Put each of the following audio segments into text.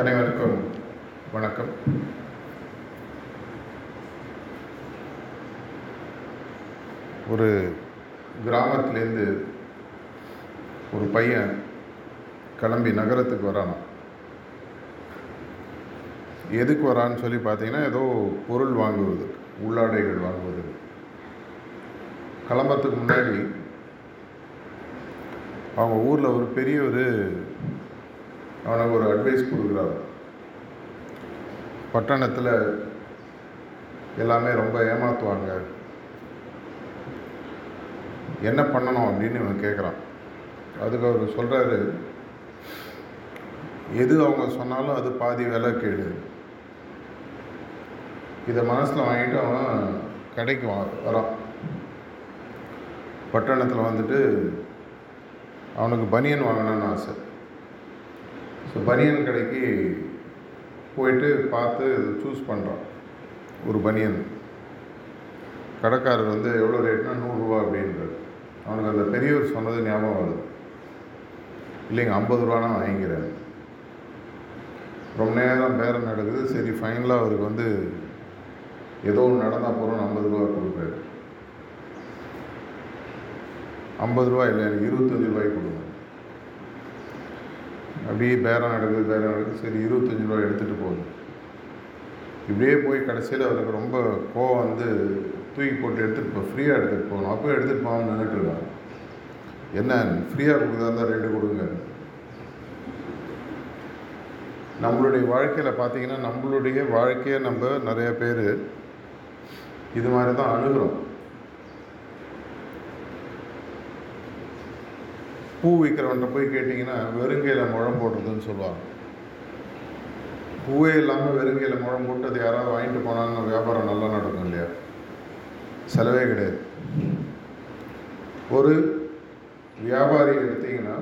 அனைவருக்கும் வணக்கம். ஒரு கிராமத்துலேருந்து ஒரு பையன் கிளம்பி நகரத்துக்கு வரானாம் எதுக்கு வரான்னு சொல்லி பார்த்தீங்கன்னா ஏதோ பொருள் வாங்குவது உள்ளாடைகள் வாங்குவது. கிளம்புறதுக்கு முன்னாடி அவங்க ஊரில் ஒரு பெரிய ஒரு அவனுக்கு ஒரு அட்வைஸ் கொடுக்குறாரு. பட்டணத்தில் எல்லாமே ரொம்ப ஏமாற்றுவாங்க என்ன பண்ணணும் அப்படின்னு இவன் கேட்குறான் அதுக்கு அவர் சொல்கிறாரு எது அவங்க சொன்னாலும் அது பாதி விலை கேடு. இதை மனசில் வாங்கிட்டு அவன் கடைக்கு வரான். பட்டணத்தில் வந்துட்டு அவனுக்கு பனியன் வாங்கணும்னு ஆசை. ஸோ பனியன் கடைக்கு போயிட்டு பார்த்து சூஸ் பண்ணுறான் ஒரு பனியன் கடைக்காரர் வந்து எவ்வளோ ரேட்னா நூறுரூவா அப்படின்றார். அவனுக்கு அந்த பெரியவர் சொன்னது ஞாபகம் வருது. இல்லைங்க ஐம்பது ரூபானா வாங்கிக்கிறேன் ரொம்ப நேரம் பேரம் நடக்குது. சரி ஃபைனலாக அவருக்கு வந்து ஏதோ ஒன்று நடந்தால் போகிறோம் ஐம்பது ரூபா கொடுக்குறாரு. ஐம்பது ரூபா இல்லை எனக்கு இருபத்தஞ்சி ரூபாய்க்கு கொடுங்க. அப்படியே பேரம் நடக்குது பேரம் நடக்குது. சரி இருபத்தஞ்சி ரூபா எடுத்துகிட்டு போகுது. இப்படியே போய் கடைசியில் அவருக்கு ரொம்ப கோவம் வந்து தூக்கி போட்டு எடுத்துகிட்டு போ ஃப்ரீயாக எடுத்துகிட்டு போகணும் அப்போ எடுத்துகிட்டு போகணும்னு நின்றுட்டுருக்காங்க என்ன ஃப்ரீயாக கொடுக்குறதா இருந்தால் ரெண்டு கொடுங்க. நம்மளுடைய வாழ்க்கையில் பார்த்தீங்கன்னா நம்மளுடைய வாழ்க்கையை நம்ம நிறைய பேர் இது மாதிரி தான் அணுகிறோம். பூ விற்கிறவன்ட்ட போய் கேட்டிங்கன்னா வெறுங்கையில் முழம் போடுறதுன்னு சொல்லுவாங்க. பூவே இல்லாமல் வெறுங்கையில் முழம் போட்டு அது யாராவது வாங்கிட்டு போனாங்கன்னா வியாபாரம் நல்லா நடக்கும் இல்லையா? செலவே கிடையாது. ஒரு வியாபாரி எடுத்தீங்கன்னா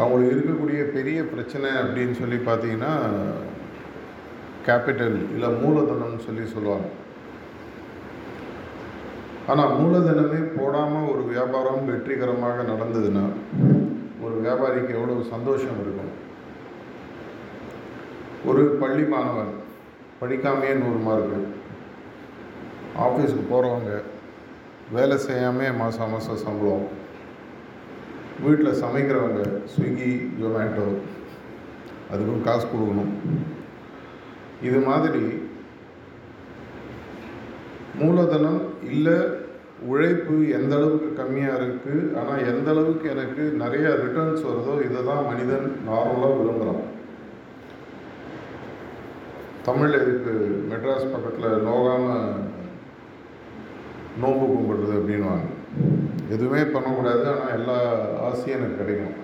அவங்களுக்கு இருக்கக்கூடிய பெரிய பிரச்சனை அப்படின்னு சொல்லி பார்த்தீங்கன்னா கேபிட்டல் இல்லை மூலதனம்னு சொல்லி சொல்லுவாங்க. ஆனால் மூலதனமே போடாமல் ஒரு வியாபாரம் வெற்றிகரமாக நடந்ததுன்னா ஒரு வியாபாரிக்கு எவ்வளோ சந்தோஷம் இருக்கும்? ஒரு பள்ளி மாணவன் படிக்காமையே நூறு மார்க்கு ஆஃபீஸுக்கு போகிறவங்க வேலை செய்யாமே மாதம் மாதம் சம்பளம் வீட்டில் சமைக்கிறவங்க ஸ்விக்கி ஜொமேட்டோ அதுக்கும் காசு கொடுக்கணும். இது மாதிரி மூலதனம் இல்லை உழைப்பு எந்த அளவுக்கு கம்மியாக இருக்குது ஆனால் எந்த அளவுக்கு எனக்கு நிறைய ரிட்டர்ன்ஸ் வருதோ இதை தான் மனிதன் நார்மலாக விரும்புகிறான் தமிழில் இதுக்கு மெட்ராஸ் பக்கத்தில் நோகாமல் நோம்பு கும்பிடுறது அப்படின்வாங்க எதுவுமே பண்ணக்கூடாது ஆனால் எல்லா ஆசையும் எனக்கு கிடைக்கும்.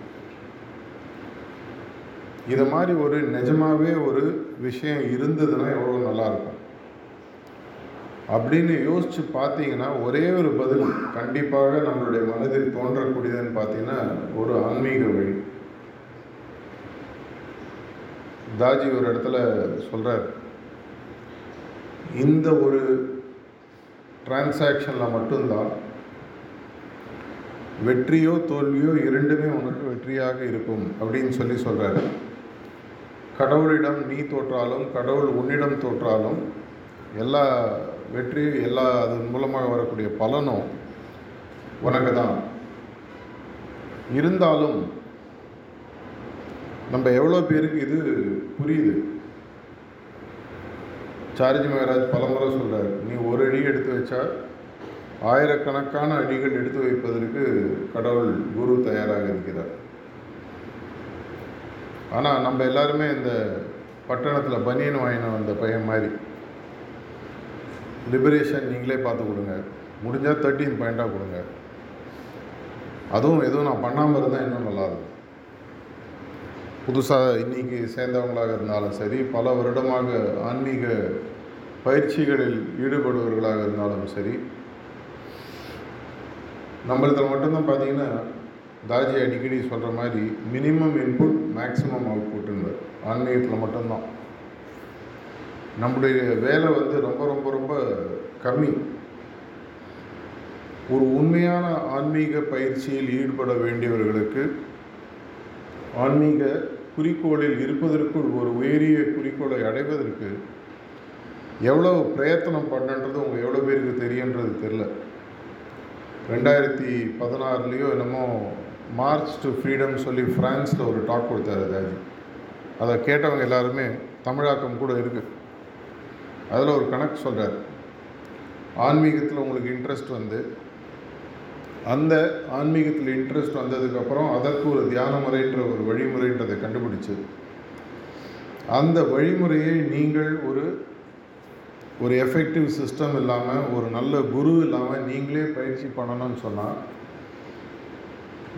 இதை மாதிரி ஒரு நிஜமாகவே ஒரு விஷயம் இருந்ததுன்னா எவ்வளோ நல்லாயிருக்கும் அப்படின்னு யோசித்து பார்த்தீங்கன்னா ஒரே ஒரு பதில் கண்டிப்பாக நம்மளுடைய மனதில் தோன்றக்கூடியதுன்னு பார்த்தீங்கன்னா ஒரு ஆன்மீக வழி. தாஜி ஒரு இடத்துல சொல்கிறார் இந்த ஒரு டிரான்சாக்ஷனில் மட்டும்தான் வெற்றியோ தோல்வியோ இரண்டுமே உனக்கு வெற்றியாக இருக்கும் அப்படின்னு சொல்லி சொல்கிறாரு கடவுளிடம் நீ தோற்றாலும் கடவுள் உன்னிடம் தோற்றாலும் எல்லா வெற்றி எல்லா அதன் மூலமாக வரக்கூடிய பலனும் உனக்கு தான் இருந்தாலும் நம்ம எவ்வளோ பேருக்கு இது புரியுது? சார்ஜி மகராஜ் பலமுறை சொல்கிறார் நீ ஒரு அடி எடுத்து வச்சா ஆயிரக்கணக்கான அடிகள் எடுத்து வைப்பதற்கு கடவுள் குரு தயாராக இருக்கிறார். ஆனால் நம்ம எல்லாருமே இந்த பட்டணத்தில் பனியன் வாங்கின வந்த பையன் மாதிரி. லிபரேஷன் நீங்களே பார்த்து கொடுங்க. முடிஞ்சால் தேர்ட்டீன் பாயிண்ட்டாக கொடுங்க. அதுவும் எதுவும் நான் பண்ணாமல் இருந்தால் இன்னும் நல்லாயிருக்கும் புதுசாக இன்றைக்கி சேர்ந்தவங்களாக இருந்தாலும் சரி பல வருடமாக ஆன்மீக பயிற்சிகளில் ஈடுபடுபவர்களாக இருந்தாலும் சரி நம்மளதில் மட்டும்தான் பார்த்தீங்கன்னா தாஜி அடிக்கடி சொல்கிற மாதிரி மினிமம் இன்புட் மேக்ஸிமம் அவுட்புட்டுன்னு ஆன்மீகத்தில் மட்டும்தான். நம்முடைய வேலை வந்து ரொம்ப ரொம்ப ரொம்ப கம்மி. ஒரு உண்மையான ஆன்மீக பயிற்சியில் ஈடுபட வேண்டியவர்களுக்கு ஆன்மீக குறிக்கோளில் இருப்பதற்குள் ஒரு உயரிய குறிக்கோளை அடைவதற்கு எவ்வளோ பிரயத்தனம் பண்ணுன்றது உங்கள் எவ்வளோ பேருக்கு தெரியுன்றது தெரில ரெண்டாயிரத்தி பதினாறுலேயோ என்னமோ மார்ச் டு ஃப்ரீடம் சொல்லி ஃப்ரான்ஸில் ஒரு டாக் கொடுத்தாரு ராஜி. அதை கேட்டவங்க எல்லாருமே தமிழாக்கம் கூட இருக்குது அதில் ஒரு கணக்கு சொல்கிறார். ஆன்மீகத்தில் உங்களுக்கு இன்ட்ரெஸ்ட் வந்து அந்த ஆன்மீகத்தில் இன்ட்ரெஸ்ட் வந்ததுக்கப்புறம் அதற்கு ஒரு தியான முறைன்ற ஒரு வழிமுறைன்றதை கண்டுபிடிச்சு அந்த வழிமுறையை நீங்கள் ஒரு ஒரு எஃபெக்டிவ் சிஸ்டம் இல்லாமல் ஒரு நல்ல குரு இல்லாமல் நீங்களே பயிற்சி பண்ணணும்னு சொன்னால்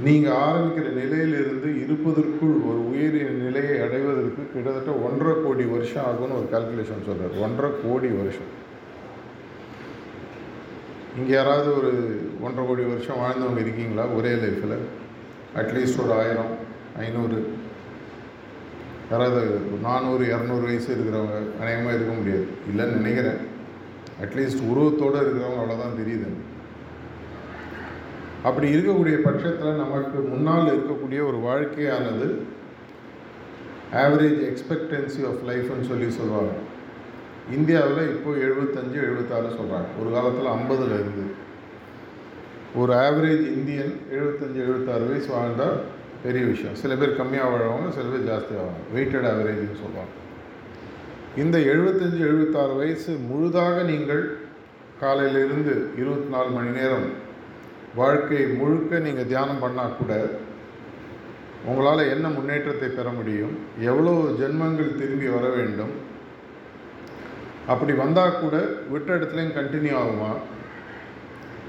நீங்கள் ஆரம்பிக்கிற நிலையிலிருந்து இருப்பதற்குள் ஒரு உயரிய நிலையை அடைவதற்கு கிட்டத்தட்ட ஒன்றரை கோடி வருஷம் ஆகும்னு ஒரு கால்குலேஷன் சொல்கிறார் ஒன்றரை கோடி வருஷம். இங்கே யாராவது ஒரு ஒன்றரை கோடி வருஷம் வாழ்ந்தவங்க இருக்கீங்களா? ஒரே லைஃப்பில் அட்லீஸ்ட் ஒரு ஆயிரம் ஐநூறு. யாராவது நானூறு இரநூறு வயசு இருக்கிறவங்க அநேகமாக இருக்க முடியாது. இல்லைன்னு நினைக்கிறேன். அட்லீஸ்ட் உருவத்தோடு இருக்கிறவங்க அவ்வளோதான் தெரியுது அப்படி இருக்கக்கூடிய பட்சத்தில் நமக்கு முன்னால் இருக்கக்கூடிய ஒரு வாழ்க்கையானது ஆவரேஜ் எக்ஸ்பெக்டன்சி ஆஃப் லைஃப்னு சொல்லி சொல்லுவாங்க. இந்தியாவில் இப்போ எழுபத்தஞ்சு எழுபத்தாறு சொல்கிறாங்க ஒரு காலத்தில் ஐம்பதில் இருந்து. ஒரு ஆவரேஜ் இந்தியன் எழுபத்தஞ்சு எழுபத்தாறு வயசு வாழ்ந்தால் பெரிய விஷயம். சில பேர் கம்மியாக வாழ்வாங்க சில பேர் ஜாஸ்தி ஆவாங்க வெயிட்டட் ஆவரேஜ்னு சொல்லுவாங்க. இந்த எழுபத்தஞ்சு எழுபத்தாறு வயசு முழுதாக நீங்கள் காலையிலிருந்து இருபத்தி நாலு மணி நேரம் வாழ்க்கை முழுக்க நீங்கள் தியானம் பண்ணால் கூட உங்களால் என்ன முன்னேற்றத்தை பெற முடியும்? எவ்வளோ ஜென்மங்கள் திரும்பி வர வேண்டும்? அப்படி வந்தால் கூட விட்ட இடத்துலையும் கண்டினியூ ஆகுமா?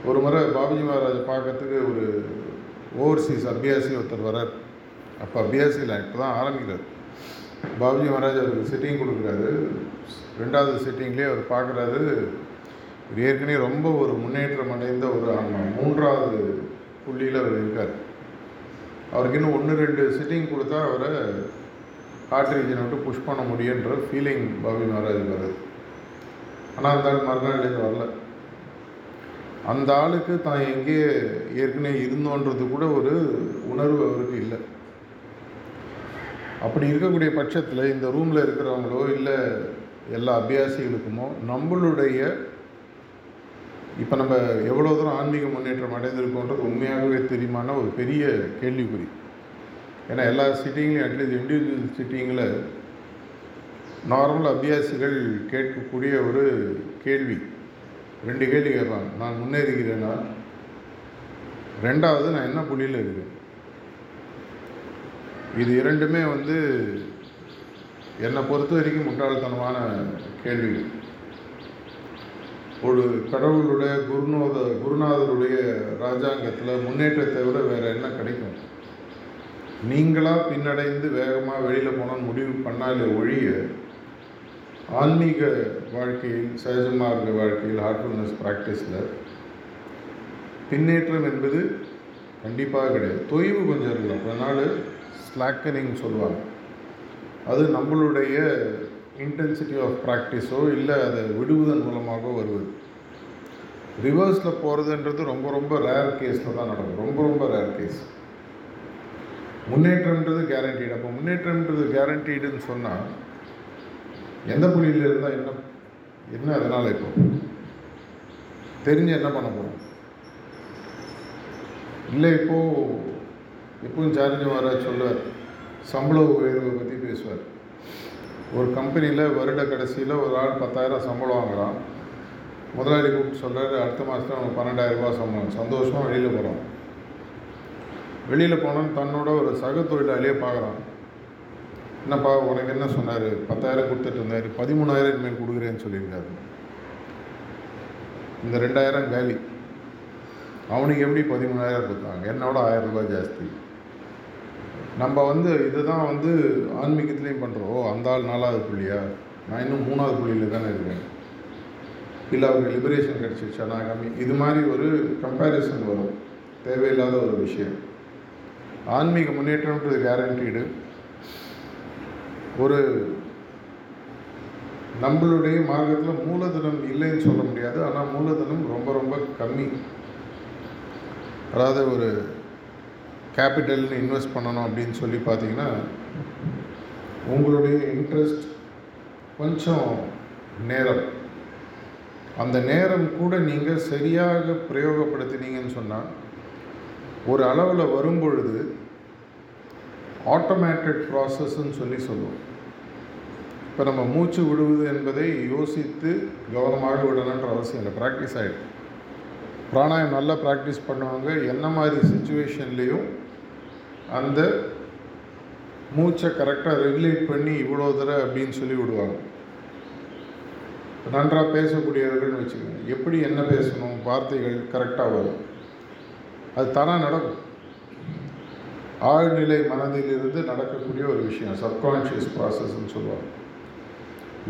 ஒரு முறை பாபுஜி மகாராஜ் பார்க்கறதுக்கு ஒரு ஓவர்சீஸ் அபியாசி ஒருத்தர் வரார் அப்போ அபியாசியில் இப்போ தான் ஆரம்பிக்கிறார். பாபுஜி மகாராஜ் அவருக்கு சிட்டிங் கொடுக்குறாரு. ரெண்டாவது சிட்டிங்லேயே அவர் பார்க்குறாரு. இவர் ஏற்கனவே ரொம்ப ஒரு முன்னேற்றம் அடைந்த ஒரு மூன்றாவது புள்ளியில் அவர் இருக்கார். அவருக்கு இன்னும் ஒன்று ரெண்டு சிட்டிங் கொடுத்தா அவரை ஹார்ட் விட்டு புஷ் பண்ண முடியுன்ற ஃபீலிங் பாபி மகாராஜ் வருது ஆனால் அந்த ஆள் மறுநாள்லேருந்து வரல. அந்த ஆளுக்கு தான் எங்கே ஏற்கனவே இருந்தோன்றது கூட ஒரு உணர்வு அவருக்கு இல்லை. அப்படி இருக்கக்கூடிய பட்சத்தில் இந்த ரூமில் இருக்கிறவங்களோ இல்லை எல்லா அபியாசிகளுக்குமோ நம்மளுடைய இப்போ நம்ம எவ்வளோ தூரம் ஆன்மீக முன்னேற்றம் அடைந்திருக்கோன்றது உண்மையாகவே தெரியுமான ஒரு பெரிய கேள்விக்குறி. ஏன்னா எல்லா சிட்டிங்லையும் அட்லீஸ்ட் இண்டிவிஜுவல் சிட்டிங்கில் நார்மல் அபியாசிகள் கேட்கக்கூடிய ஒரு கேள்வி. ரெண்டு கேள்வி கேட்பாங்க நான் முன்னேறுகிறேன்னா ரெண்டாவது நான் என்ன புள்ளியில் இருக்கேன் இது இரண்டுமே வந்து என்னை பொறுத்த வரைக்கும் முட்டாள்தனமான கேள்விகள். ஒரு கடவுளுடைய குருநோத குருநாதருடைய ராஜாங்கத்தில் முன்னேற்றத்தை விட வேறு என்ன கிடைக்கும்? நீங்களாக பின்னடைந்து வேகமாக வெளியில் போனால் முடிவு பண்ணாலே ஒழிய ஆன்மீக வாழ்க்கையில் சகஜமாக வாழ்க்கையில் ஹார்ட்ஃபுல்னஸ் ப்ராக்டிஸில் பின்னேற்றம் என்பது கண்டிப்பாக கிடையாது. தொய்வு கொஞ்சம் இருக்கலாம். அதனால் நாள் ஸ்லாக்கனிங் சொல்லுவாங்க. அது நம்மளுடைய இன்டென்சிட்டி ஆஃப் ப்ராக்டிஸோ இல்லை அதை விடுவதன் மூலமாக வருவது. ரிவர்ஸில் போகிறதுன்றது ரொம்ப ரொம்ப ரேர் கேஸில் தான் நடக்கும். ரொம்ப ரொம்ப ரேர் கேஸ் முன்னேற்றம்ன்றது கேரண்டீடு அப்போ முன்னேற்றம்ன்றது கேரண்டீடுன்னு சொன்னால் எந்த புள்ளியில் இருந்தால் என்ன என்ன அதனால் இப்போ? தெரிஞ்சு என்ன பண்ண போகிறோம் இல்லை இப்போது எப்பவும் சார்ஜி மகாராஜ் சொல்லுவார் சம்பள உயர்வை பற்றி பேசுவார். ஒரு கம்பெனியில் வருட கடைசியில் ஒரு ஆள் பத்தாயிரம் சம்பளம் வாங்குறான். முதலாளி கூப்பிட்டு சொல்கிறாரு அடுத்த மாதத்தில் அவனுக்கு பன்னெண்டாயிரம் ரூபாய் சம்பளம். சந்தோஷமாக வெளியில் போகிறான் வெளியில் போனோன்னு தன்னோட ஒரு சக தொழிலாளியே பார்க்குறான். என்னப்பா உனக்கு என்ன சொன்னார்? பத்தாயிரம் கொடுத்துட்டு இருந்தார். பதிமூணாயிரம் இனிமேல் கொடுக்குறேன்னு சொல்லியிருக்காரு. இந்த ரெண்டாயிரம் காலி. அவனுக்கு எப்படி பதிமூணாயிரம் கொடுத்தாங்க? என்னோட ஆயிரம் ரூபாய் ஜாஸ்தி. நம்ம வந்து இதுதான் வந்து ஆன்மீகத்துலேயும் பண்ணுறோம் ஓ அந்த ஆள் நாலாவது புள்ளியா? நான் இன்னும் மூணாவது புள்ளியில் தானே இருக்கேன். இல்லை அவருக்கு லிபரேஷன் கிடச்சிருச்சா? நான் கம்மி இது மாதிரி ஒரு கம்பேரிசன் வரும். தேவையில்லாத ஒரு விஷயம். ஆன்மீக முன்னேற்றம்ன்றது கேரண்டீடு ஒரு நம்மளுடைய மார்க்கத்தில் மூலதனம் இல்லைன்னு சொல்ல முடியாது. ஆனால் மூலதனம் ரொம்ப ரொம்ப கம்மி. அதாவது ஒரு கேபிட்டல்னு இன்வெஸ்ட் பண்ணணும் அப்படின்னு சொல்லி பார்த்தீங்கன்னா உங்களுடைய இன்ட்ரெஸ்ட் கொஞ்சம் நேரம். அந்த நேரம் கூட நீங்கள் சரியாக பிரயோகப்படுத்தினீங்கன்னு சொன்னால் ஒரு அளவில் வரும்பொழுது ஆட்டோமேட்டட் ப்ராசஸ்ன்னு சொல்லி சொல்லுவோம். இப்போ நம்ம மூச்சு விடுவது என்பதை யோசித்து கவனமாக விடணுன்ற அவசியம் இல்லை. ப்ராக்டிஸ் ஆகிடும் பிராணாயம் நல்லா ப்ராக்டிஸ் பண்ணுவாங்க. என்ன மாதிரி சுச்சுவேஷன்லேயும் அந்த மூச்சை கரெக்டாக ரெகுலேட் பண்ணி இவ்வளோ தடவை அப்படின்னு சொல்லி விடுவாங்க. நன்றாக பேசக்கூடியவர்கள்னு வச்சுக்கோங்க. எப்படி என்ன பேசணும் வார்த்தைகள் கரெக்டாக வரும். அது தானாக நடக்கும். ஆழ்நிலை மனதிலிருந்து நடக்கக்கூடிய ஒரு விஷயம் சப்கான்ஷியஸ் ப்ராசஸ்ன்னு சொல்லுவாங்க.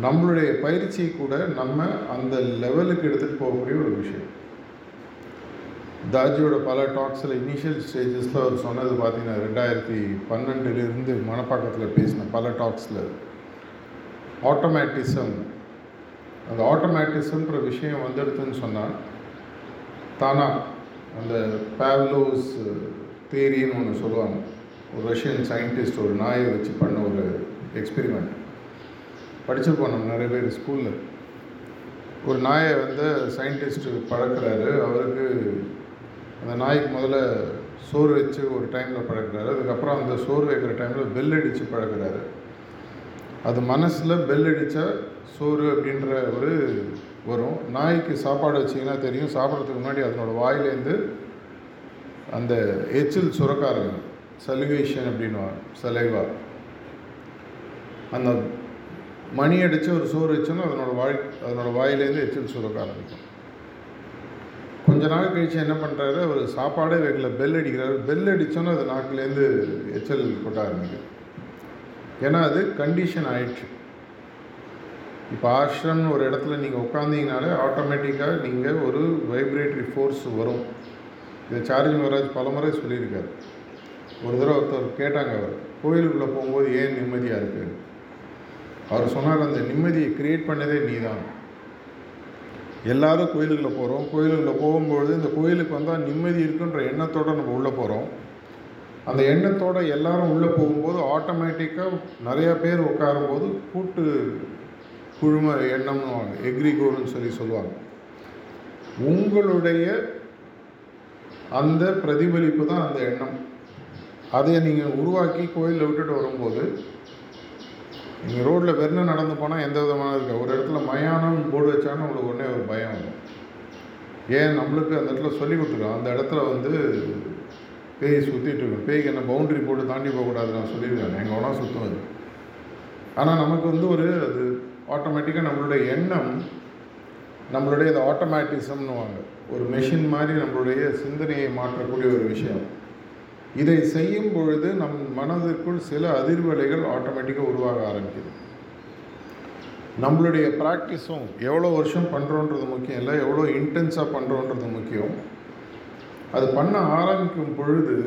நம்மளுடைய பயிற்சி கூட நம்ம அந்த லெவலுக்கு எடுத்துகிட்டு போகக்கூடிய ஒரு விஷயம். தாஜியோட பல டாக்ஸில் இனிஷியல் ஸ்டேஜஸில் அவர் சொன்னது பார்த்தீங்கன்னா ரெண்டாயிரத்தி பன்னெண்டுலேருந்து மணப்பாக்கத்தில் பேசின பல டாக்ஸில் ஆட்டோமேட்டிசம் அந்த ஆட்டோமேட்டிசம்ன்ற விஷயம் வந்துடுதுன்னு சொன்னால் தானா அந்த பேவ்லோஸ் தேரின்னு ஒன்று சொல்லுவாங்க. ஒரு ரஷ்யன் சயின்டிஸ்ட் ஒரு நாயை வச்சு பண்ண ஒரு எக்ஸ்பெரிமெண்ட் படிச்சிருப்போம் நம்ம நிறைய பேர் ஸ்கூலில் ஒரு நாயை வந்து சயின்டிஸ்ட்டு பழக்கிறாரு. அவருக்கு அந்த நாய்க்கு முதல்ல சோறு வச்சு ஒரு டைமில் பழகிறாரு. அதுக்கப்புறம் அந்த சோறு வைக்கிற டைமில் பெல் அடித்து பழகிறாரு. அது மனசில் பெல் அடித்தா சோறு அப்படின்ற ஒரு வரும். நாய்க்கு சாப்பாடு வச்சிங்கன்னா தெரியும். சாப்பிட்றதுக்கு முன்னாடி அதனோட வாயிலேருந்து அந்த எச்சில் சுரக்க ஆரம்பிக்கும். சலுகேஷன் அப்படின்வாங்க சலைவா அந்த மணி அடித்து ஒரு சோறு வச்சோன்னா அதனோட வாய் அதனோட வாயிலேருந்து எச்சில் சுரக்க ஆரம்பிக்கும். கொஞ்ச நாள் கழித்து என்ன பண்ணுறாரு அவர் சாப்பாடே வைக்கல. பெல் அடிக்கிறாரு. பெல் அடித்தோன்னே அது நாக்குலேருந்து எச்சல் கொட்ட ஆரம்பிக்கும் ஏன்னா அது கண்டிஷன் ஆயிடுச்சு. இப்போ ஆஷ்ரம்னு ஒரு இடத்துல நீங்கள் உட்காந்தீங்கனாலே ஆட்டோமேட்டிக்காக நீங்கள் ஒரு வைப்ரேட்டரி ஃபோர்ஸ் வரும். இதை சார்ஜ் மகராஜ் பல முறை சொல்லியிருக்காரு. ஒரு தடவை ஒருத்தர் கேட்டாங்க அவர் கோயிலுக்குள்ளே போகும்போது ஏன் நிம்மதியாக இருக்குது அவர் சொன்னார் அந்த நிம்மதியை க்ரியேட் பண்ணதே நீ தான் எல்லாரும் கோயிலுக்குள்ளே போகிறோம் கோயிலுக்குள்ளே போகும்பொழுது இந்த கோயிலுக்கு வந்தால் நிம்மதி இருக்குன்ற எண்ணத்தோடு நம்ம உள்ளே போகிறோம் அந்த எண்ணத்தோடு எல்லாரும் உள்ளே போகும்போது ஆட்டோமேட்டிக்காக நிறையா பேர் உட்காரும்போது கூட்டு குழும எண்ணம்னு எக்ரிகோர்னு சொல்லி சொல்லுவாங்க. உங்களுடைய அந்த பிரதிபலிப்பு தான் அந்த எண்ணம். அதை நீங்கள் உருவாக்கி கோயிலில் விட்டுட்டு வரும்போது நீங்கள் ரோட்டில் வெறும் நடந்து போனால் எந்த விதமான இருக்கா ஒரு இடத்துல மயானம் போர்டு வச்சாலும் உங்களுக்கு உடனே ஒரு பயம் வரும். ஏன்? நம்மளுக்கு அந்த இடத்துல சொல்லி கொடுத்துருக்கோம் அந்த இடத்துல வந்து பேய் சுற்றிட்டு இருக்கோம். பேய்க்கு என்ன பவுண்டரி போட்டு தாண்டி போகக்கூடாது நான் சொல்லியிருக்கேன் எங்கள் வேணால் சுத்தம் அது ஆனால் நமக்கு வந்து ஒரு அது ஆட்டோமேட்டிக்காக நம்மளுடைய எண்ணம் நம்மளுடைய இந்த ஆட்டோமேட்டிசம்னு வாங்க. ஒரு மெஷின் மாதிரி நம்மளுடைய சிந்தனையை மாற்றக்கூடிய ஒரு விஷயம். இதை செய்யும் பொழுது நம் மனதிற்குள் சில அதிர்வலைகள் ஆட்டோமேட்டிக்காக உருவாக ஆரம்பிக்குது. நம்மளுடைய ப்ராக்டிஸும் எவ்வளோ வருஷம் பண்ணுறோன்றது முக்கியம் இல்லை எவ்வளோ இன்டென்ஸாக பண்ணுறோன்றது முக்கியம். அது பண்ண ஆரம்பிக்கும் பொழுது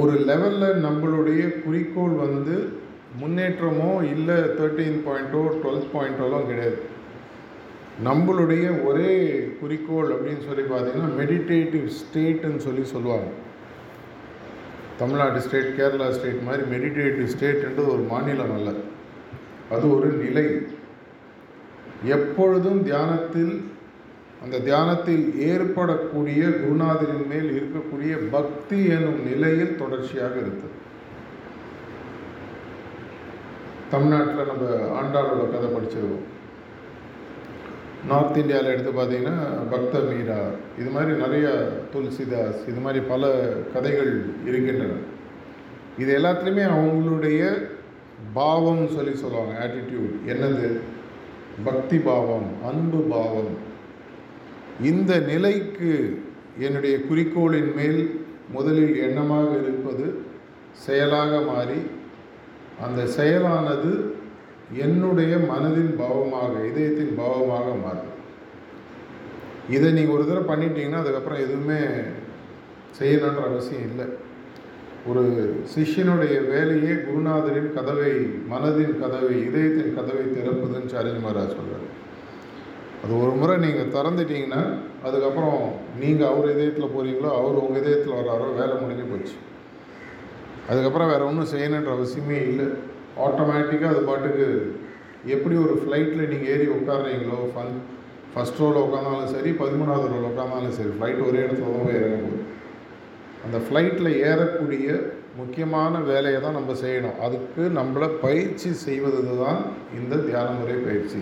ஒரு லெவலில் நம்மளுடைய குறிக்கோள் வந்து முன்னேற்றமோ இல்லை தேர்ட்டீன் பாயிண்ட்டோ டுவெல்த் பாயிண்ட்டோலாம் கிடையாது. நம்மளுடைய ஒரே குறிக்கோள் அப்படின்னு சொல்லி பார்த்தீங்கன்னா மெடிடேட்டிவ் ஸ்டேட்டுன்னு சொல்லி சொல்லுவாங்க. தமிழ்நாடு ஸ்டேட் கேரளா ஸ்டேட் மாதிரி மெடிடேட்டிவ் ஸ்டேட்ன்றது ஒரு மாநிலம் அல்ல. அது ஒரு நிலை. எப்பொழுதும் தியானத்தில் அந்த தியானத்தில் ஏற்படக்கூடிய குருநாதரின் மேல் இருக்கக்கூடிய பக்தி எனும் நிலையில் தொடர்ச்சியாக இருக்குது தமிழ்நாட்டில் நம்ம ஆண்டாளோட கதை படிச்சிருக்கோம். நார்த் இந்தியாவில் எடுத்து பார்த்தீங்கன்னா பக்த மீரா இது மாதிரி நிறைய துளசிதாஸ் இது மாதிரி பல கதைகள் இருக்கின்றன. இது எல்லாத்துலேயுமே அவங்களுடைய பாவம்னு சொல்லி சொல்லுவாங்க ஆட்டிடியூட் என்னது? பக்தி பாவம் அன்பு பாவம். இந்த நிலைக்கு என்னுடைய குறிக்கோளின் மேல் முதலில் எண்ணமாக இருப்பது செயலாக மாறி அந்த செயலானது என்னுடைய மனதின் பாவமாக இதயத்தின் பாவமாக மாறும். இதை நீங்கள் ஒரு தடவை பண்ணிட்டீங்கன்னா அதுக்கப்புறம் எதுவுமே செய்யணுன்ற அவசியம் இல்லை. ஒரு சிஷ்யனுடைய வேலையே குருநாதரின் கதவை மனதின் கதவை இதயத்தின் கதவை திறப்புதுன்னு சாரஜி மகாராஜ் சொல்கிறார் அது ஒரு முறை நீங்கள் திறந்துட்டீங்கன்னா அதுக்கப்புறம் நீங்கள் அவர் இதயத்தில் போகிறீங்களோ அவர் உங்கள் இதயத்தில் வர்றாரோ வேலை முடிஞ்சு போச்சு. அதுக்கப்புறம் வேறு ஒன்றும் செய்யணுன்ற அவசியமே இல்லை. ஆட்டோமேட்டிக்காக அது பாட்டுக்கு எப்படி ஒரு ஃப்ளைட்டில் நீங்கள் ஏறி உட்காடுறீங்களோ ஃபன் ஃபஸ்ட் ரோவில் உட்காந்தாலும் சரி பதிமூணாவது ரோவில் உட்காந்தாலும் சரி ஃப்ளைட் ஒரே இடத்துல தான் போய் இறங்கும்போது அந்த ஃப்ளைட்டில் ஏறக்கூடிய முக்கியமான வேலையை தான் நம்ம செய்யணும். அதுக்கு நம்மளை பயிற்சி செய்வது தான் இந்த தியான முறை பயிற்சி.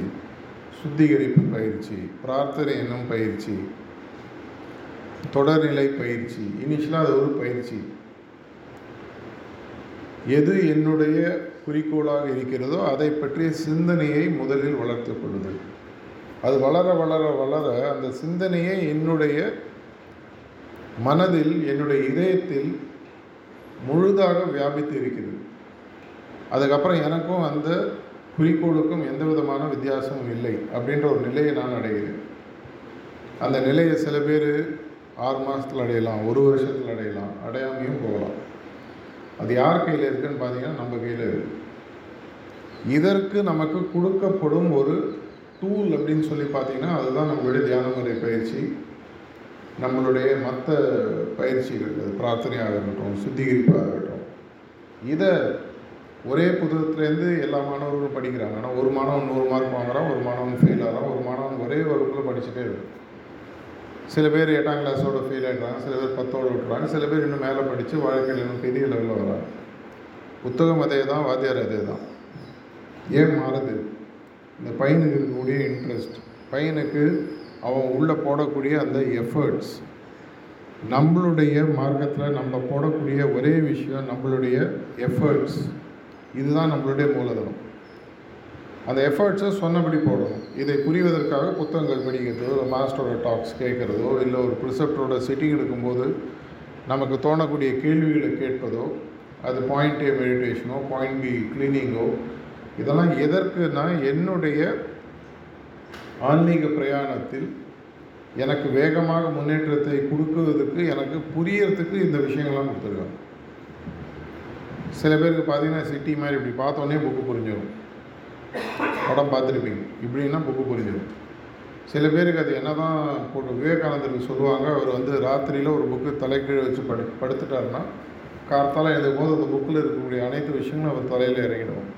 சுத்திகரிப்பு பயிற்சி பிரார்த்தனை என்னும் பயிற்சி தொடர்நிலை பயிற்சி இனிஷியலாக அது ஒரு பயிற்சி. எது என்னுடைய குறிக்கோளாக இருக்கிறதோ அதை பற்றிய சிந்தனையை முதலில் வளர்த்து கொள்ளுதல் அது வளர வளர வளர அந்த சிந்தனையை என்னுடைய மனதில் என்னுடைய இதயத்தில் முழுதாக வியாபித்து இருக்கிறது. அதுக்கப்புறம் எனக்கும் அந்த குறிக்கோளுக்கும் எந்த விதமான வித்தியாசமும் இல்லை அப்படின்ற ஒரு நிலையை நான் அடைகிறேன். அந்த நிலையை சில பேர் ஆறு மாதத்தில் அடையலாம் ஒரு வருஷத்தில் அடையலாம் அடையாமையும் போகலாம். அது யார் கையில் இருக்குன்னு பார்த்தீங்கன்னா நம்ம கையில் இருக்கு. இதற்கு நமக்கு கொடுக்கப்படும் ஒரு டூல் அப்படின்னு சொல்லி பார்த்தீங்கன்னா அதுதான் நம்மளுடைய தியான முறை பயிற்சி. நம்மளுடைய மற்ற பயிற்சிகள் அது பிரார்த்தனையாக இருக்கட்டும் சுத்திகரிப்பாக இருக்கட்டும். இதை ஒரே புத்தகத்துலேருந்து எல்லா மாணவர்களும் படிக்கிறாங்க. ஆனால் ஒரு மாணவன் நூறு மார்க் வாங்குறான் ஒரு மாணவன் ஃபெயில் ஆகிறான் ஒரு மாணவன் ஒரே வகுப்பில் படிச்சுட்டே இருக்கும் சில பேர் எட்டாம் கிளாஸோட ஃபெயில் ஆகிடுறாங்க சில பேர் பத்தோடு விட்டுறாங்க சில பேர் இன்னும் மேலே படித்து வாழ்க்கையில் இன்னும் பெரிய லெவலில் வராங்க. புத்தகம் அதே தான் வாத்தியார் அதே தான் ஏன் மாறுது? இந்த பையனுக்கு இருக்கக்கூடிய இன்ட்ரெஸ்ட் பையனுக்கு அவன் உள்ளே போடக்கூடிய அந்த எஃபர்ட்ஸ் நம்மளுடைய மார்க்கத்தில் நம்ம போடக்கூடிய ஒரே விஷயம் நம்மளுடைய எஃபர்ட்ஸ் இதுதான் நம்மளுடைய மூலதனம். அந்த எஃபர்ட்ஸை சொன்னபடி போடணும். இதை புரிவதற்காக புத்தகங்கள் படிக்கிறதோ ஒரு மாஸ்டரோட டாக்ஸ் கேட்குறதோ இல்லை ஒரு ப்ரிசப்டரோட சிட்டிங் எடுக்கும்போது நமக்கு தோணக்கூடிய கேள்விகளை கேட்பதோ அது பாயிண்ட் ஏ மெடிடேஷனோ பாயிண்ட் பி கிளீனிங்கோ இதெல்லாம் எதற்குனா என்னுடைய ஆன்மீக பிரயாணத்தில் எனக்கு வேகமாக முன்னேற்றத்தை கொடுக்குவதற்கு எனக்கு புரியறதுக்கு இந்த விஷயங்கள்லாம் கொடுத்துருக்காங்க. சில பேருக்கு பார்த்தீங்கன்னா சிட்டி மாதிரி இப்படி பார்த்தோன்னே புக்கு புரிஞ்சிடும் படம் பார்த்துருப்பீங்க இப்படின்னா புக்கு புரிஞ்சிடும் சில பேருக்கு அது என்ன தான் போட்டு விவேகானந்தருக்கு சொல்லுவாங்க அவர் வந்து ராத்திரியில் ஒரு புக்கு தலைக்கீழே வச்சு படு படுத்துட்டாருன்னா கார்த்தால எழுதும் போது அந்த புக்கில் இருக்கக்கூடிய அனைத்து விஷயங்களும் அவர் தலையில் இறங்கிடுவோம்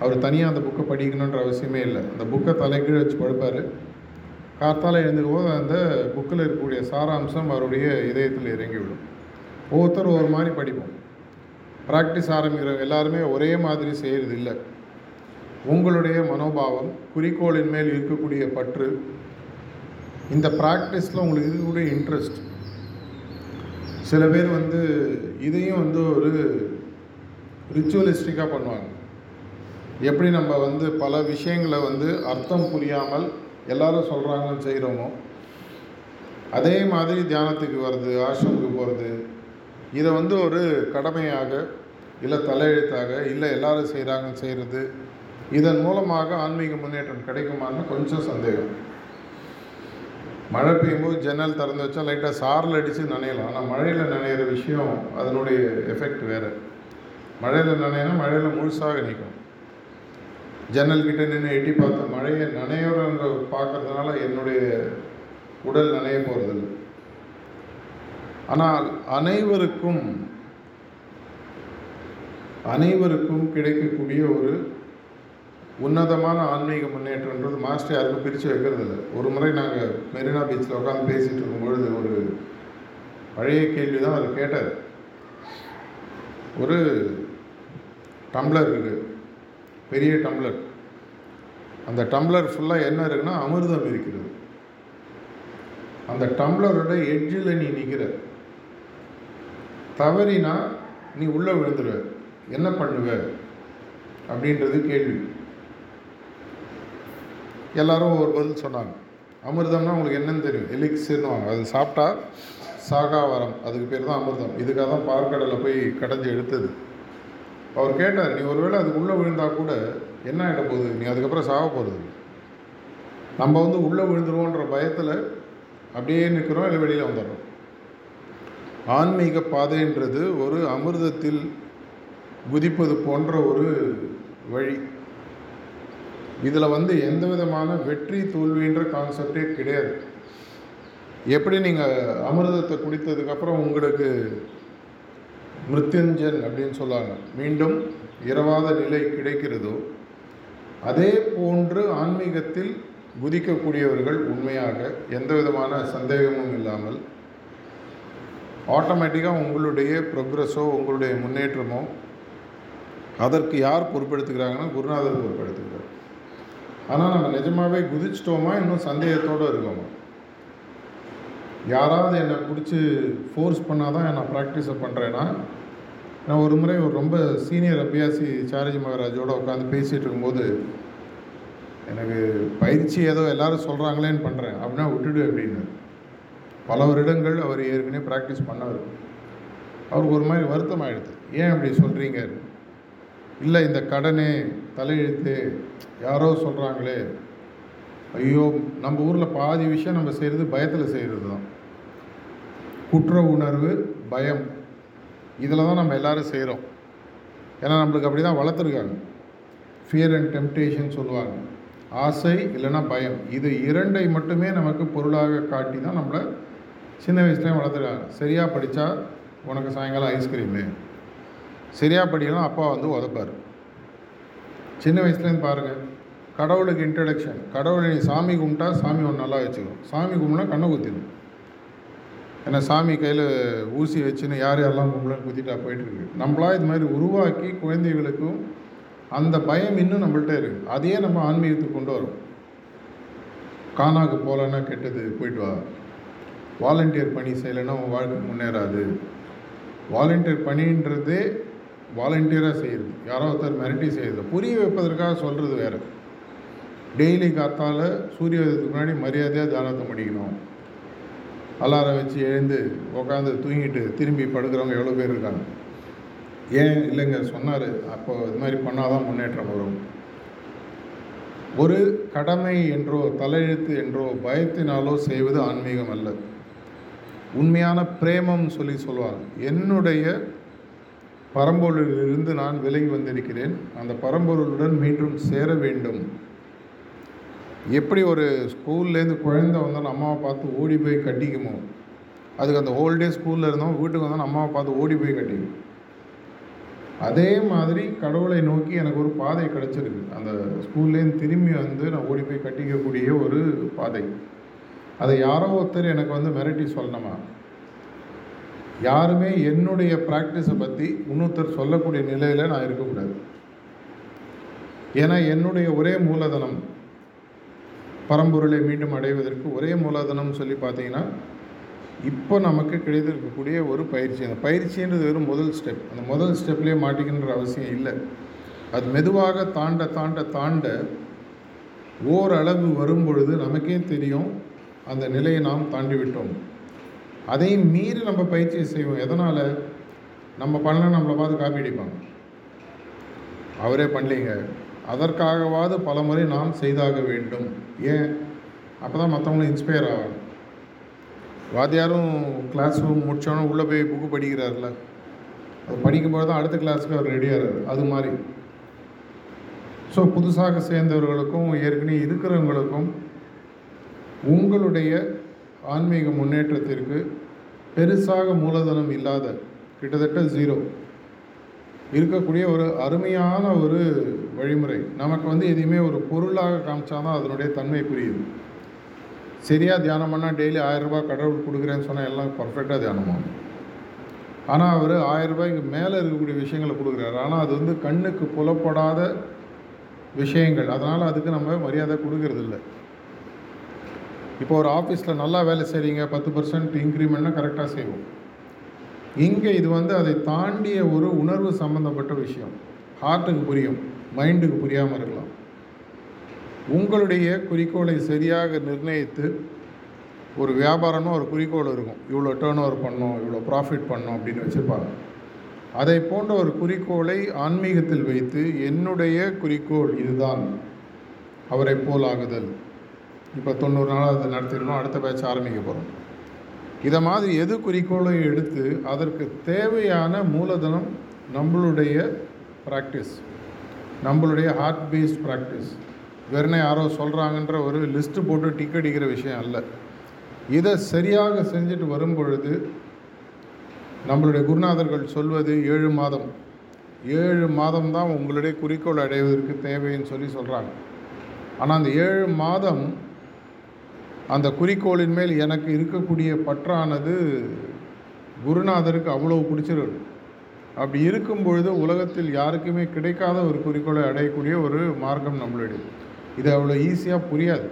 அவர் தனியாக அந்த புக்கை படிக்கணுன்ற அவசியமே இல்லை. அந்த புக்கை தலைக்கீழே வச்சு படுப்பார். கார்த்தால் எழுந்துக்கும் போது அந்த புக்கில் இருக்கக்கூடிய சாராம்சம் அவருடைய இதயத்தில் இறங்கிவிடும். ஒவ்வொருத்தரும் ஒரு மாதிரி படிப்போம். ப்ராக்டிஸ் ஆரம்பிக்கிறவங்க எல்லாருமே ஒரே மாதிரி செய்கிறது இல்லை. உங்களுடைய மனோபாவம் குறிக்கோளின் மேல் இருக்கக்கூடிய பற்று. இந்த ப்ராக்டிஸில் உங்களுக்கு இருக்கக்கூடிய இன்ட்ரெஸ்ட் சில பேர் வந்து இதையும் வந்து ஒரு ரிச்சுவலிஸ்டிக்காக பண்ணுவாங்க. எப்படி நம்ம வந்து பல விஷயங்களை வந்து அர்த்தம் புரியாமல் எல்லாரும் சொல்கிறாங்கன்னு செய்கிறோமோ அதே மாதிரி தியானத்துக்கு வர்றது ஆசிரமுக்கு போகிறது இதை வந்து ஒரு கடமையாக இல்லை தலையெழுத்தாக இல்லை எல்லாரும் செய்கிறாங்கன்னு செய்கிறது இதன் மூலமாக ஆன்மீக முன்னேற்றம் கிடைக்குமான்னு கொஞ்சம் சந்தேகம். மழை பெய்யும்போது ஜன்னல் திறந்து வச்சா லைட்டாக சாரில் அடித்து நனையலாம். ஆனால் மழையில் நனையிற விஷயம் அதனுடைய எஃபெக்ட் வேறு. மழையில் நனையினா மழையில் முழுசாக நிற்கும். ஜன்னல்கிட்ட நின்று எட்டி பார்த்த மழையை நனையோரங்க பார்க்கறதுனால என்னுடைய உடல் நனைய போகிறதில்லை ஆனால் அனைவருக்கும் அனைவருக்கும் கிடைக்கக்கூடிய ஒரு உன்னதமான ஆன்மீக முன்னேற்றம்ன்றது மாஸ்டர் யாருக்கும் பிரித்து வைக்கிறது இல்லை ஒரு முறை நாங்கள் மெரினா பீச்சில் உட்காந்து பேசிகிட்டு இருக்கும்பொழுது ஒரு பழைய கேள்வி தான் அவர் கேட்டார். ஒரு டம்ளர் இருக்குது பெரிய டம்ளர். அந்த டம்ளர் ஃபுல்லாக என்ன இருக்குன்னா அமிர்தம் இருக்கிறது. அந்த டம்ளரோட எட்ஜில் நீ நிற்கிற தவறினா நீ உள்ளே விழுந்துருவ. என்ன பண்ணுவ? அப்படின்றது கேள்வி. எல்லாரும் ஒரு பதில் சொன்னாங்க. அமிர்தம்னா உங்களுக்கு என்னன்னு தெரியும். எலிக்ஸ்னுவாங்க அது சாப்பிட்டா சாகாவரம் அதுக்கு பேர் தான் அமிர்தம். இதுக்காக தான் பார்க்கடலில் போய் கடைஞ்சி எடுத்தது. அவர் கேட்டார் நீ ஒருவேளை அது உள்ளே விழுந்தா கூட என்ன ஆகிட போகுது? நீ அதுக்கப்புறம் சாக போகிறது நம்ம வந்து உள்ளே விழுந்துருவோன்ற பயத்தில் அப்படியே நிற்கிறோம் இல்லை வெளியில் வந்துடுறோம். ஆன்மீக பாதைன்றது ஒரு அமிர்தத்தில் குதிப்பது போன்ற ஒரு வழி. இதில் வந்து எந்த விதமான வெற்றி தோல்வின்ற கான்செப்டே கிடையாது. எப்படி நீங்கள் அமிர்தத்தை குடித்ததுக்கப்புறம் உங்களுக்கு மிருத்யுஞ்சன் அப்படின்னு சொல்லாங்க மீண்டும் இரவாத நிலை கிடைக்கிறதோ அதே போன்று ஆன்மீகத்தில் குதிக்கக்கூடியவர்கள் உண்மையாக எந்த விதமான சந்தேகமும் இல்லாமல் ஆட்டோமேட்டிக்காக உங்களுடைய ப்ரோக்ரஸோ உங்களுடைய முன்னேற்றமோ அதற்கு யார் பொறுப்படுத்துகிறாங்கன்னா குருநாதர் பொறுப்படுத்துகிறார் ஆனால் நம்ம நிஜமாகவே குதிச்சிட்டோமா? இன்னும் சந்தேகத்தோடு இருக்கோமா? யாராவது என்னை பிடிச்சி ஃபோர்ஸ் பண்ணால் தான் நான் ப்ராக்டிஸை பண்ணுறேன்னா நான் ஒரு முறை ஒரு ரொம்ப சீனியர் அபியாசி சாரஜி மகாராஜோடு உட்காந்து பேசிகிட்டு இருக்கும்போது எனக்கு பயிற்சி ஏதோ எல்லாரும் சொல்கிறாங்களேன்னு பண்ணுறேன் அப்படின்னா விட்டுடு அப்படின்னு. பல வருடங்கள் அவர் ஏற்கனவே ப்ராக்டிஸ் பண்ணவர் அவருக்கு ஒரு மாதிரி வருத்தம் ஆகிடுது ஏன் அப்படி சொல்கிறீங்க இல்லை இந்த கடனே தலையெழுத்து யாரோ சொல்கிறாங்களே ஐயோ நம்ம ஊரில் பாதி விஷயம் நம்ம செய்கிறது பயத்தில் செய்கிறது தான் குற்ற உணர்வு பயம். இதில் தான் நம்ம எல்லோரும் செய்கிறோம் ஏன்னா நம்மளுக்கு அப்படி தான் வளர்த்துருக்காங்க. ஃபியர் அண்ட் டெம்டேஷன் சொல்லுவாங்க. ஆசை இல்லைன்னா பயம். இது இரண்டை மட்டுமே நமக்கு பொருளாக காட்டி தான் நம்மளை சின்ன வயசுலேயும் வளர்த்துருக்காங்க. சரியாக படித்தா உனக்கு சாயங்காலம் ஐஸ்கிரீமு சரியாக படிக்கலாம் அப்பா வந்து உதப்பார். சின்ன வயசுலேருந்து பாருங்கள் கடவுளுக்கு இன்ட்ரடக்ஷன் கடவுளை நீ சாமி கும்பிட்டா சாமி ஒன்று நல்லா வச்சுக்கும். சாமி கும்பிட்னா கண்ணை குத்திடும். ஏன்னா சாமி கையில் ஊசி வச்சுன்னு யார் யாரெல்லாம் கும்பலன்னு குத்திட்டா போயிட்டுருக்கு நம்மளா இது மாதிரி உருவாக்கி குழந்தைகளுக்கும் அந்த பயம் இன்னும் நம்மள்ட்ட இருக்குது அதையே நம்ம ஆன்மீகத்துக்கு கொண்டு வரோம். காணாக்கு போகலன்னா கெட்டது போயிட்டு வா. வாலண்டியர் பணி செய்யலைன்னா உன் வாழ்க்கை முன்னேறாது. வாலண்டியர் பணின்றதே வாலண்டியராக செய்கிறது யாரோ ஒருத்தர் மிரட்டி செய்கிறது புரிய வைப்பதற்காக சொல்கிறது வேறு. டெய்லி காத்தால் சூரிய உதயத்துக்கு முன்னாடி மரியாதையாக தியானத்தை முடிக்கணும். அலாரம் வச்சு எழுந்து உட்காந்து தூங்கிட்டு திரும்பி படுக்கிறவங்க எவ்வளோ பேர் இருக்காங்க? ஏன்? இல்லைங்க சொன்னார். அப்போ இது மாதிரி பண்ணால் தான் முன்னேற்றம் வரும். ஒரு கடமை என்றோ தலையெழுத்து என்றோ பயத்தினாலோ செய்வது ஆன்மீகம் அல்ல. உண்மையான பிரேமம் சொல்லி சொல்லுவாங்க என்னுடைய பரம்பொருளிலிருந்து நான் விலகி வந்திருக்கிறேன். அந்த பரம்பொருளுடன் மீண்டும் சேர வேண்டும். எப்படி ஒரு ஸ்கூல்லேருந்து குழந்தை வந்தாலும் அம்மாவை பார்த்து ஓடி போய் கட்டிக்குமோ? அதுக்கு அந்த ஹோல் டே ஸ்கூலில் இருந்தோம் வீட்டுக்கு வந்தாலும் அம்மாவை பார்த்து ஓடி போய் கட்டிக்கும்? அதே மாதிரி கடவுளை நோக்கி எனக்கு ஒரு பாதை கிடச்சிருக்கு. அந்த ஸ்கூல்லேருந்து திரும்பி வந்து நான் ஓடி போய் கட்டிக்கக்கூடிய ஒரு பாதை. அதை யாரோ ஒருத்தர் எனக்கு வந்து மிரட்டி சொல்லணுமா? யாருமே என்னுடைய ப்ராக்டிஸை பற்றி இன்னொருத்தர் சொல்லக்கூடிய நிலையில் நான் இருக்கக்கூடாது. ஏன்னா என்னுடைய ஒரே மூலதனம் பரம்பொருளை மீண்டும் அடைவதற்கு ஒரே மூலதனம் சொல்லி பார்த்தீங்கன்னா இப்போ நமக்கு கிடைத்திருக்கக்கூடிய ஒரு பயிற்சி. அந்த பயிற்சின்றது வெறும் முதல் ஸ்டெப் அந்த முதல் ஸ்டெப்லேயே மாட்டிக்கின்ற அவசியம் இல்லை. அது மெதுவாக தாண்ட தாண்ட தாண்ட ஓரளவு வரும் பொழுது நமக்கே தெரியும் அந்த நிலையை நாம் தாண்டி விட்டோம் அதையும் மீறி நம்ம பயிற்சியை செய்வோம். எதனால்? நம்ம பண்ணல நம்மளை பார்த்து காப்பி அடிப்பாங்க. அவரே பண்ணலீங்க. அதற்காகவாது பல முறை நாம் செய்தாக வேண்டும். ஏன்? அப்போ தான் மற்றவங்களும் இன்ஸ்பயர் ஆகும் வாத்தியாரும் கிளாஸ் ரூம் முடித்தோன்னே உள்ளே போய் புக்கு படிக்கிறார்ல அது படிக்கும்போது தான் அடுத்த கிளாஸுக்கு அவர் ரெடியாகிறார் அது மாதிரி. ஸோ புதுசாக சேர்ந்தவர்களுக்கும் ஏற்கனவே இருக்கிறவங்களுக்கும் உங்களுடைய ஆன்மீக முன்னேற்றத்திற்கு பெருசாக மூலதனம் இல்லாத கிட்டத்தட்ட ஜீரோ இருக்கக்கூடிய ஒரு அருமையான ஒரு வழிமுறை. நமக்கு வந்து எதையுமே ஒரு பொருளாக காமிச்சாதான் அதனுடைய தன்மை புரியுது. சரியாக தியானம் பண்ணால் டெய்லி ஆயிரரூபா கடவுள் கொடுக்குறேன்னு சொன்னால் எல்லாம் பர்ஃபெக்டாக தியானமாகும் ஆனால் அவர் ஆயிரரூபாய்க்கு மேலே இருக்கக்கூடிய விஷயங்களை கொடுக்குறாரு. ஆனால் அது வந்து கண்ணுக்கு புலப்படாத விஷயங்கள். அதனால் அதுக்கு நம்ம மரியாதை கொடுக்கறதில்ல. இப்போ ஒரு ஆஃபீஸில் நல்லா வேலை செய்கிறீங்க பத்து பர்சன்ட் இன்க்ரிமெண்ட்னா கரெக்டாக செய்வோம். இங்கே இது வந்து அதை தாண்டிய ஒரு உணர்வு சம்மந்தப்பட்ட விஷயம். ஹார்ட்டுக்கு புரியும் மைண்டுக்கு புரியாமல் இருக்கலாம். உங்களுடைய குறிக்கோளை சரியாக நிர்ணயித்து ஒரு வியாபாரம்னு ஒரு குறிக்கோள் இருக்கும். இவ்வளோ டேர்ன் ஓவர் பண்ணோம் இவ்வளோ ப்ராஃபிட் பண்ணோம் அப்படின்னு வச்சுருப்பாங்க. அதை போன்ற ஒரு குறிக்கோளை ஆன்மீகத்தில் வைத்து என்னுடைய குறிக்கோள் இதுதான். அவரை போலாகுதல் இப்போ தொண்ணூறு நாள் அதை நடத்திடணும் அடுத்த பேட்ச் ஆரம்பிக்க போகிறோம் இதை மாதிரி எது குறிக்கோளை எடுத்து அதற்கு தேவையான மூலதனம் நம்மளுடைய ப்ராக்டிஸ் நம்மளுடைய ஹார்ட் பேஸ்ட் ப்ராக்டிஸ் வெறுனே யாரோ சொல்கிறாங்கன்ற ஒரு லிஸ்ட்டு போட்டு டிக் அடிக்கிற விஷயம் அல்ல. இதை சரியாக செஞ்சுட்டு வரும் பொழுது நம்மளுடைய குருநாதர்கள் சொல்வது ஏழு மாதம். ஏழு மாதம் தான் உங்களுடைய குறிக்கோள் அடைவதற்கு தேவைன்னு சொல்லி சொல்கிறாங்க ஆனால் அந்த ஏழு மாதம் அந்த குறிக்கோளின் மேல் எனக்கு இருக்கக்கூடிய பற்றானது குருநாதருக்கு அவ்வளவு பிடிச்சிருக்கு அப்படி இருக்கும் பொழுது உலகத்தில் யாருக்குமே கிடைக்காத ஒரு குறிக்கோளை அடையக்கூடிய ஒரு மார்க்கம் நம்மளுடைய இது அவ்வளோ ஈஸியாக புரியாது.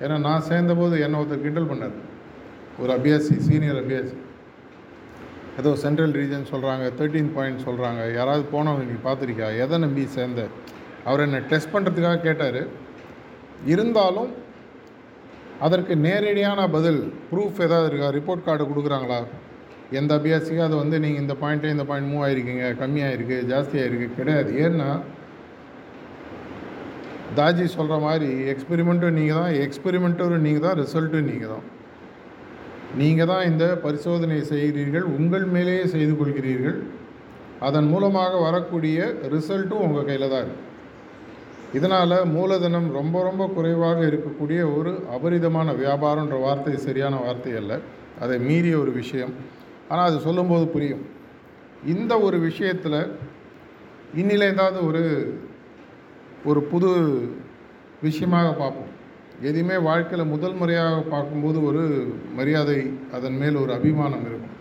ஏன்னா நான் சேர்ந்தபோது என்னை ஒருத்தர் கிண்டல் பண்ணார். ஒரு அபியாசி சீனியர் அபியாசி. ஏதோ சென்ட்ரல் ரீஜன் சொல்கிறாங்க தேர்ட்டீன் பாயிண்ட் சொல்கிறாங்க யாராவது போனவங்க நீ பார்த்துருக்கியா? எதை நம்பி சேர்ந்த? அவர் என்னை டெஸ்ட் பண்ணுறதுக்காக கேட்டார். இருந்தாலும் அதற்கு நேரடியான பதில் ப்ரூஃப் ஏதாவது இருக்கா? ரிப்போர்ட் கார்டு கொடுக்குறாங்களா? எந்த அபியாசிக்கும் அது வந்து நீங்கள் இந்த பாயிண்ட்டே இந்த பாயிண்ட் மூவ் ஆகிருக்கீங்க கம்மியாகிருக்கு ஜாஸ்தியாகிருக்கு கிடையாது. ஏன்னா தாஜி சொல்கிற மாதிரி எக்ஸ்பெரிமெண்ட்டும் நீங்கள் தான் எக்ஸ்பெரிமெண்ட்டும் நீங்கள் தான் ரிசல்ட்டும் நீங்கள் தான். நீங்கள் தான் இந்த பரிசோதனை செய்கிறீர்கள் உங்கள் மேலேயே செய்து கொள்கிறீர்கள். அதன் மூலமாக வரக்கூடிய ரிசல்ட்டும் உங்கள் கையில் தான் இருக்குது இதனால் மூலதனம் ரொம்ப ரொம்ப குறைவாக இருக்கக்கூடிய ஒரு அபரிதமான வியாபாரன்ற வார்த்தை சரியான வார்த்தை அல்ல. அதை மீறிய ஒரு விஷயம். ஆனால் அது சொல்லும்போது புரியும். இந்த ஒரு விஷயத்தில் இன்னில ஏதாவது ஒரு ஒரு புது விஷயமாக பார்ப்போம். எதையுமே வாழ்க்கையில் முதல் முறையாக பார்க்கும்போது ஒரு மரியாதை அதன் மேல் ஒரு அபிமானம் இருக்கும்.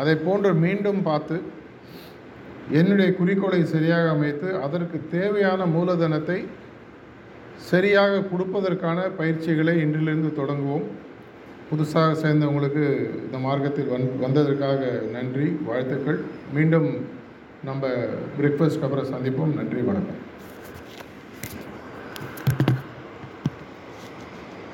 அதை போன்று மீண்டும் பார்த்து என்னுடைய குறிக்கோளை சரியாக அமைத்து அதற்கு தேவையான மூலதனத்தை சரியாக கொடுப்பதற்கான பயிற்சிகளை இன்றிலிருந்து தொடங்குவோம். புதுசாக சேர்ந்தவங்களுக்கு இந்த மார்க்கத்தில் வந் வந்ததற்காக நன்றி வாழ்த்துக்கள். மீண்டும் நம்ம பிரேக்ஃபாஸ்ட் அப்புறம் சந்திப்போம். நன்றி வணக்கம்.